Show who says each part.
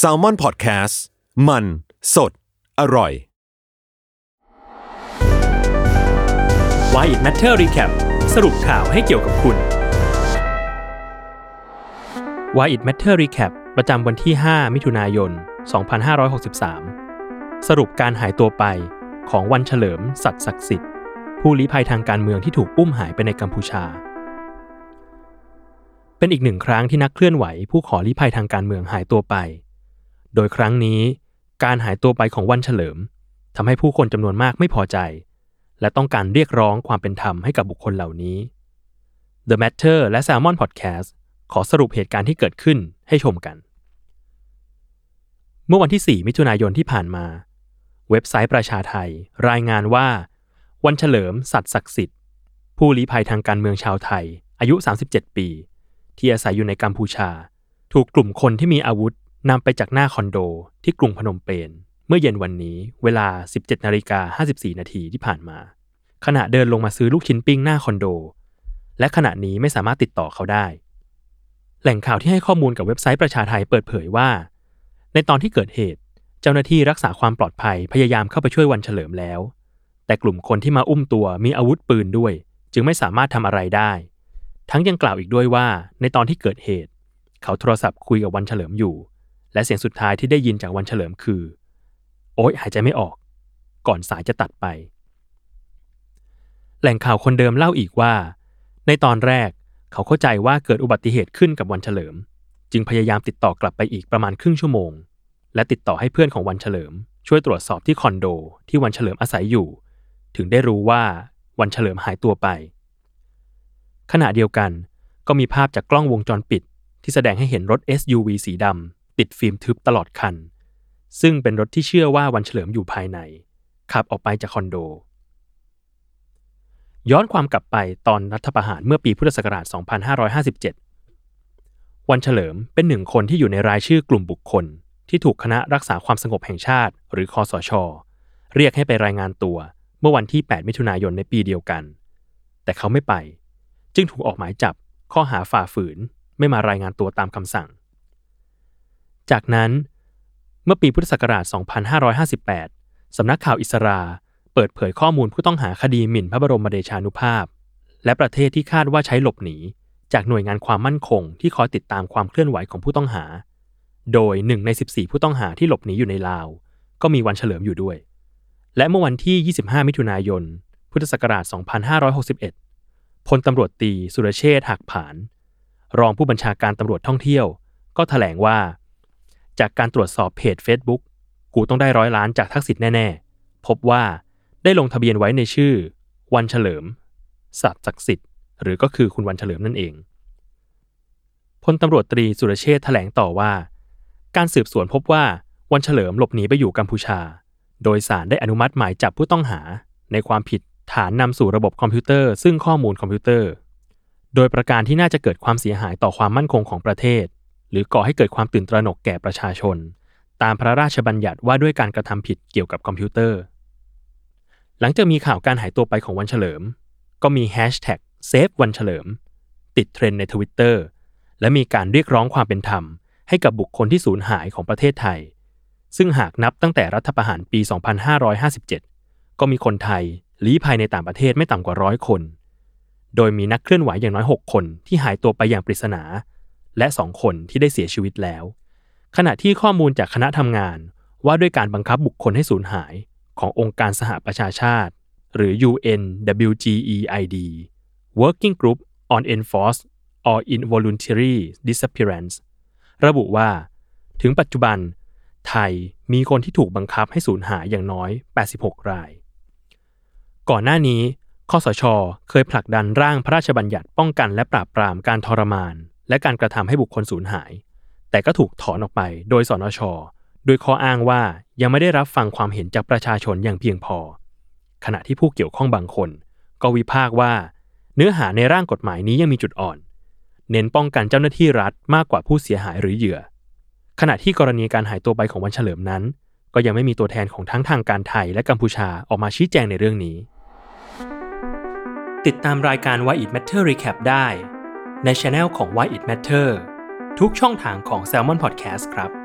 Speaker 1: s a l ม o n PODCAST มัน สด อร่อย
Speaker 2: Why It Matter Recap สรุปข่าวให้เกี่ยวกับคุณ Why It Matter Recap ประจำวันที่ 5 มิถุนายน 2563 สรุปการหายตัวไปของวันเฉลิม สัตว์ศักดิ์สิทธิ์ ผู้ลี้ภัยทางการเมืองที่ถูกอุ้มหายไปในกัมพูชา เป็นอีกหนึ่งครั้งที่นักเคลื่อนไหว ผู้ขอลี้ภัยทางการเมืองหายตัวไป โดยครั้งนี้ การหายตัวไปของวันเฉลิมทำให้ผู้คนจำนวนมากไม่พอใจ และต้องการเรียกร้องความเป็นธรรมให้กับบุคคลเหล่านี้ The Matter และ Salmon Podcast ขอสรุปเหตุการณ์ที่เกิดขึ้นให้ชมกัน เมื่อวันที่ 4 มิถุนายนที่ผ่านมา เว็บไซต์ประชาไทย รายงานว่า วันเฉลิม สัตว์ศักดิ์สิทธิ์ ผู้ลี้ภัยทางการเมืองชาวไทย อายุ 37 ปี ที่อาศัยอยู่ในกัมพูชา ถูกกลุ่มคนที่มีอาวุธนำไปจากหน้าคอนโดที่กรุงพนมเปญเมื่อเย็นวันนี้เวลา 17นาฬิกา54 นาทีที่ผ่านมา ขณะเดินลงมาซื้อลูกชิ้นปิ้งหน้าคอนโด และขณะนี้ไม่สามารถติดต่อเขาได้ แหล่งข่าวที่ให้ข้อมูลกับเว็บไซต์ประชาไทยเปิดเผยว่า ในตอนที่เกิดเหตุ เจ้าหน้าที่รักษาความปลอดภัยพยายามเข้าไปช่วยวันเฉลิมแล้ว แต่กลุ่มคนที่มาอุ้มตัวมีอาวุธปืนด้วย จึงไม่สามารถทำอะไรได้ ทั้งยังกล่าวอีกด้วยว่า ในตอนที่เกิดเหตุ เขาโทรศัพท์คุยกับวันเฉลิมอยู่ และเสียงสุดท้ายที่ได้ยินจากวันเฉลิมคือ โอ๊ยหายใจไม่ออก ก่อนสายจะตัดไป แหล่งข่าวคนเดิมเล่าอีกว่า ในตอนแรกเขาเข้าใจว่าเกิดอุบัติเหตุขึ้นกับวันเฉลิม จึงพยายามติดต่อกลับไปอีกประมาณครึ่งชั่วโมง และติดต่อให้เพื่อนของวันเฉลิม ช่วยตรวจสอบที่คอนโดที่วันเฉลิมอาศัยอยู่ ถึงได้รู้ว่าวันเฉลิมหายตัวไป ขณะเดียวกันก็มีภาพจากกล้องวงจรปิด ที่แสดงให้เห็นรถ SUV สีดำติดฟิล์มทึบตลอดคัน ซึ่งเป็นรถที่เชื่อว่าวันเฉลิมอยู่ภายใน ขับออกไปจากคอนโด ย้อนความกลับไปตอนรัฐประหารเมื่อปีพุทธศักราช 2557 วันเฉลิมเป็นหนึ่งคนที่อยู่ในรายชื่อกลุ่มบุคคล ที่ถูกคณะรักษาความสงบแห่งชาติ หรือคอสช เรียกให้ไปรายงานตัว เมื่อวันที่ 8 มิถุนายนในปีเดียวกัน แต่เขาไม่ไป จึงถูกออกหมายจับข้อหาฝ่าฝืนไม่มารายงานตัวตามคำสั่ง จากนั้น เมื่อปีพุทธศักราช 2558 สำนักข่าวอิสราเปิดเผยข้อมูลผู้ต้องหาคดีหมิ่นพระบรมเดชานุภาพ และประเทศที่คาดว่าใช้หลบหนี จากหน่วยงานความมั่นคงที่คอยติดตามความเคลื่อนไหวของผู้ต้องหา โดยหนึ่งใน 14 ผู้ต้องหาที่หลบหนีอยู่ในลาว ก็มีวันเฉลิมอยู่ด้วย และเมื่อวันที่ 25 มิถุนายน พุทธศักราช 2561 พลตำรวจตรีสุรเชษฐ์หักผาน รองผู้บัญชาการตำรวจท่องเที่ยว ก็แถลงว่า จากการตรวจสอบเพจ Facebook กูต้องได้ร้อยล้านจากทักษิณแน่ๆ พบว่าได้ลงทะเบียนไว้ในชื่อ วันเฉลิม สัตว์ศักดิ์สิทธิ์หรือก็คือคุณวันเฉลิมนั่นเองพลตำรวจตรีสุรเชษฐ์แถลงต่อว่า การสืบสวนพบว่าวันเฉลิมหลบหนีไปอยู่กัมพูชา โดยสารได้อนุมัติหมายจับผู้ต้องหาในความผิด ฐานนำสู่ระบบคอมพิวเตอร์ ซึ่งข้อมูลคอมพิวเตอร์ โดยประการที่น่าจะเกิดความเสียหายต่อความมั่นคงของประเทศ หรือก่อให้เกิดความตื่นตระหนกแก่ประชาชน ตามพระราชบัญญัติว่าด้วยการกระทำผิดเกี่ยวกับคอมพิวเตอร์ หลังจากมีข่าวการหายตัวไปของวันเฉลิม ก็มีแฮชแท็ก save วันเฉลิมติดเทรนด์ในทวิตเตอร์และมีการเรียกร้องความเป็นธรรม ให้กับบุคคลที่สูญหายของประเทศไทย ซึ่งหากนับตั้งแต่รัฐประหารปี 2557 ก็มีคนไทย ลี้ภัยในต่างประเทศไม่ต่ำกว่าร้อยคน โดยมีนักเคลื่อนไหวอย่างน้อย 6 คนที่หายตัวไปอย่างปริศนา และ 2 คนที่ได้เสียชีวิตแล้ว ขณะที่ข้อมูลจากคณะทำงานว่าด้วยการบังคับบุคคลให้สูญหายขององค์การสหประชาชาติ หรือ UNWGEID Working Group on Enforced or Involuntary Disappearance ระบุว่า ถึงปัจจุบัน ไทยมีคนที่ถูกบังคับให้สูญหายอย่างน้อย 86 ราย ก่อนหน้านี้คอสช เคยผลักดันร่างพระราชบัญญัติป้องกันและปราบปรามการทรมาน และการกระทำให้บุคคลสูญหาย แต่ก็ถูกถอนออกไปโดยสนชโดยข้ออ้างว่ายังไม่ได้รับฟังความเห็นจากประชาชนอย่างเพียงพอ ขณะที่ผู้เกี่ยวข้องบางคน ก็วิพากษ์ว่า เนื้อหาในร่างกฎหมายนี้ยังมีจุดอ่อน เน้นป้องกันเจ้าหน้าที่รัฐมากกว่าผู้เสียหายหรือเหยื่อ ขณะที่กรณีการหายตัวไปของวันเฉลิมนั้น ก็ยังไม่มีตัวแทนของทั้งทางการไทยและกัมพูชาออกมาชี้แจงในเรื่องนี้ ติดตามรายการ Why It Matter Recap ได้ ในช anel ของ Why It Matter ทุกช่องทางของ Salmon Podcast ครับ